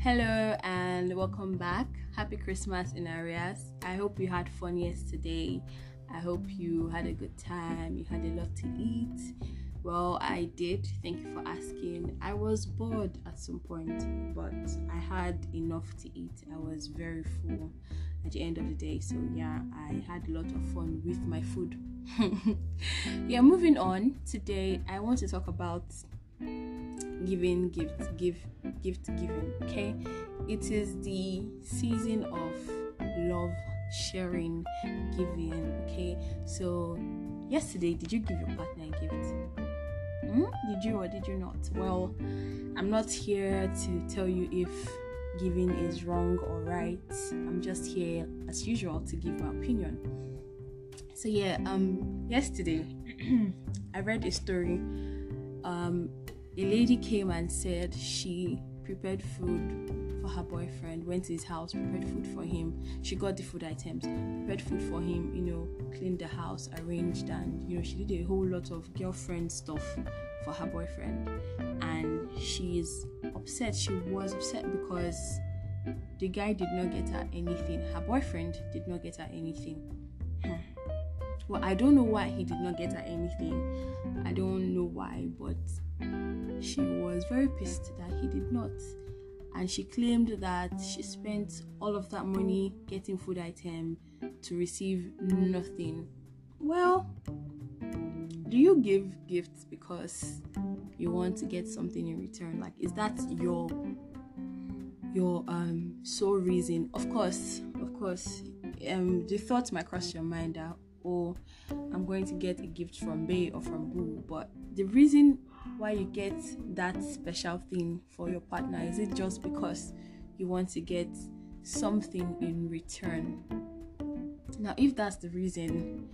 Hello and welcome back. Happy Christmas in Arias. I hope you had fun yesterday. I hope you had a good time. You had a lot to eat. Well, I did. Thank you for asking. I was bored at some point, but I had enough to eat. I was very full at the end of the day. So, yeah, I had a lot of fun with my food. yeah, moving on. Today, I want to talk about giving gift give gift giving okay? It is the season of love sharing giving okay? So yesterday did you give your partner a gift? Hmm? did you or did you not? Well i'm not here to tell you if giving is wrong or right. I'm just here as usual to give my opinion. So yeah um yesterday i read a story um a lady came and said she prepared food for her boyfriend, went to his house, prepared food for him. She got the food items, prepared food for him, you know, cleaned the house, arranged, and you know, she did a whole lot of girlfriend stuff for her boyfriend. And she's upset. She was upset because the guy did not get her anything. Her boyfriend did not get her anything. Well, I don't know why he did not get her anything. I don't know why, but she was very pissed that he did not. And she claimed that she spent all of that money getting food item to receive nothing. Well, do you give gifts because you want to get something in return? Like is that your your um sole reason? Of course, of course. Um the thought might cross your mind that oh I'm going to get a gift from bae or from Boo, but the reason why you get that special thing for your partner? Is it just because you want to get something in return? Now, if that's the reason,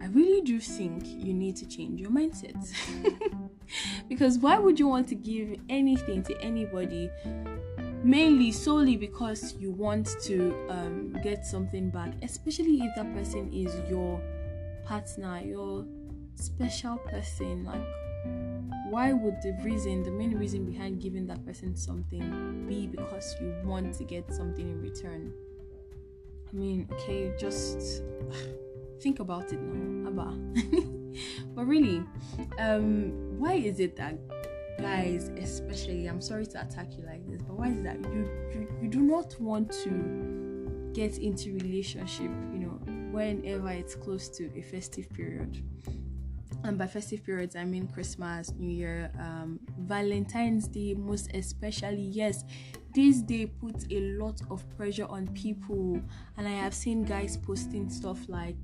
I really do think you need to change your mindset. because why would you want to give anything to anybody mainly solely because you want to um, get something back, especially if that person is your partner, your special person? Like, why would the reason, the main reason behind giving that person something be because you want to get something in return? I mean, okay, just think about it now, Abba. but really, um, why is it that guys, especially, I'm sorry to attack you like this, but why is that you you, you do not want to get into relationship, you know, whenever it's close to a festive period? And by festive periods i mean christmas new year um, valentine's day most especially yes this day puts a lot of pressure on people. And i have seen guys posting stuff like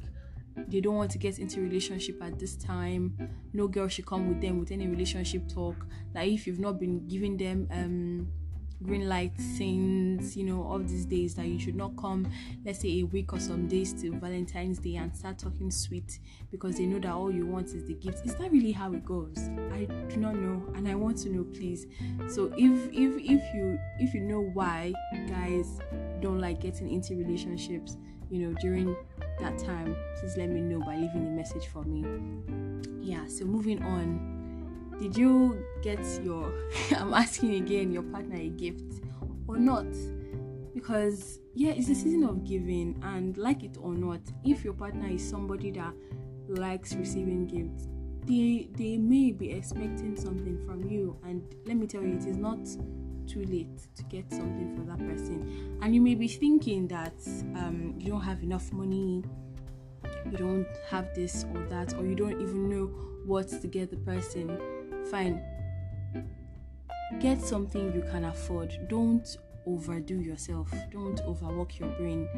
they don't want to get into relationship at this time. No girl should come with them with any relationship talk. Like if you've not been giving them um green light since you know all these days that you should not come let's say a week or some days to valentine's day and start talking sweet because they know that all you want is the gift. Is that really how it goes? I do not know and i want to know please. So if if if you if you know why guys don't like getting into relationships you know during that time please let me know by leaving a message for me. Yeah so moving on did you get your i'm asking again your partner a gift or not? Because yeah it's a season of giving and like it or not if your partner is somebody that likes receiving gifts they they may be expecting something from you. And let me tell you it is not too late to get something for that person. And you may be thinking that um, you don't have enough money you don't have this or that or you don't even know what to get the person fine. Get something you can afford. Don't overdo yourself. Don't overwork your brain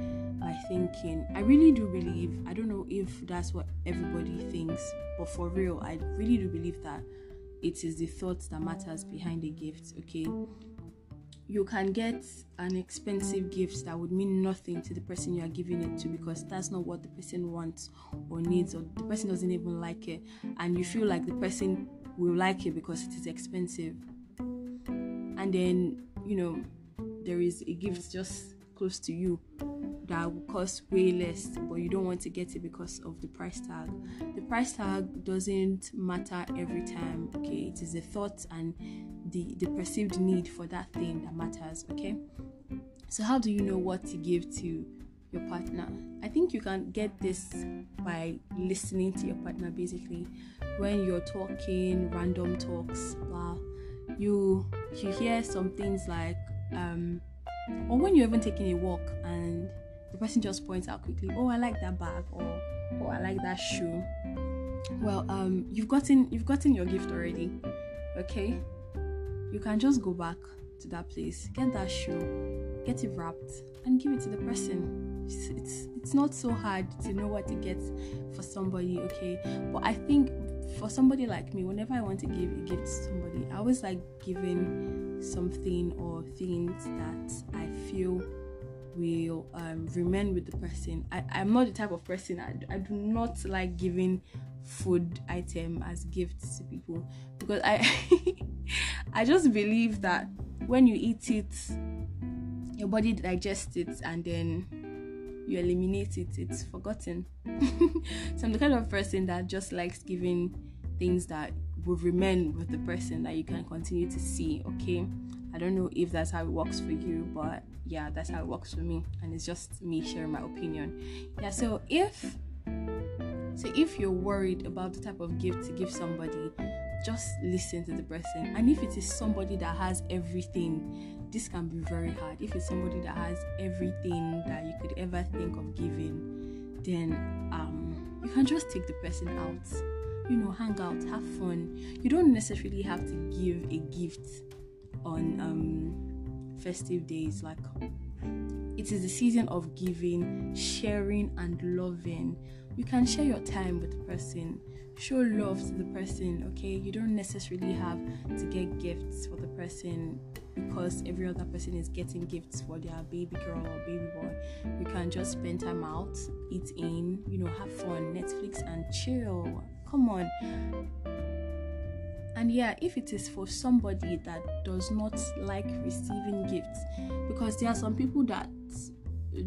by thinking i really do believe i don't know if that's what everybody thinks but for real i really do believe that it is the thoughts that matters behind the gift okay? You can get an expensive gift that would mean nothing to the person you are giving it to because that's not what the person wants or needs or the person doesn't even like it. And you feel like the person will like it because it is expensive. And then, you know, there is a gift just close to you that will cost way less, but you don't want to get it because of the price tag. The price tag doesn't matter every time, okay? It is the thought and the the perceived need for that thing that matters okay so how do you know what to give to your partner. I think you can get this by listening to your partner basically. When you're talking random talks blah you you hear some things like um or when you're even taking a walk and the person just points out quickly oh i like that bag or oh i like that shoe. Well um you've gotten you've gotten your gift already okay? You can just go back to that place get that shoe get it wrapped and give it to the person it's, it's it's not so hard to know what to get for somebody okay but i think for somebody like me whenever i want to give a gift to somebody i always like giving something or things that i feel will um, remain with the person. I, I'm not the type of person I, I do not like giving food item as gifts to people because I I just believe that when you eat it, your body digests it and then you eliminate it. It's forgotten. so I'm the kind of person that just likes giving things that will remain with the person that you can continue to see. Okay, I don't know if that's how it works for you, but yeah, that's how it works for me, and it's just me sharing my opinion. Yeah, so if so if you're worried about the type of gift to give somebody, just listen to the person. And if it is somebody that has everything, this can be very hard. If it's somebody that has everything that you could ever think of giving, then um, you can just take the person out. You know, hang out, have fun. You don't necessarily have to give a gift on um, festive days. Like it is the season of giving, sharing, and loving. You can share your time with the person, show love to the person, okay? You don't necessarily have to get gifts for the person because every other person is getting gifts for their baby girl or baby boy. You can just spend time out, eat in, you know, have fun, Netflix and chill. Come on and yeah, if it is for somebody that does not like receiving gifts, because there are some people that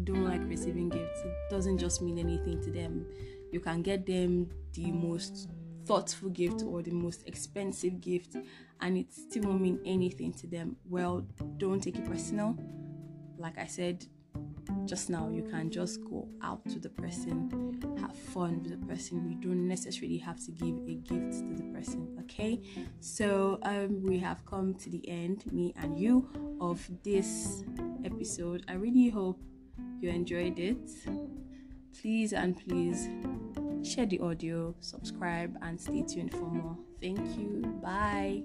don't like receiving gifts, it doesn't just mean anything to them. You can get them the most thoughtful gift or the most expensive gift, and it still won't mean anything to them. Well, don't take it personal. Like I said, just now you can just go out to the person have fun with the person. You don't necessarily have to give a gift to the person okay? So um we have come to the end me and you of this episode. I really hope you enjoyed it. Please and please share the audio subscribe and stay tuned for more. Thank you. Bye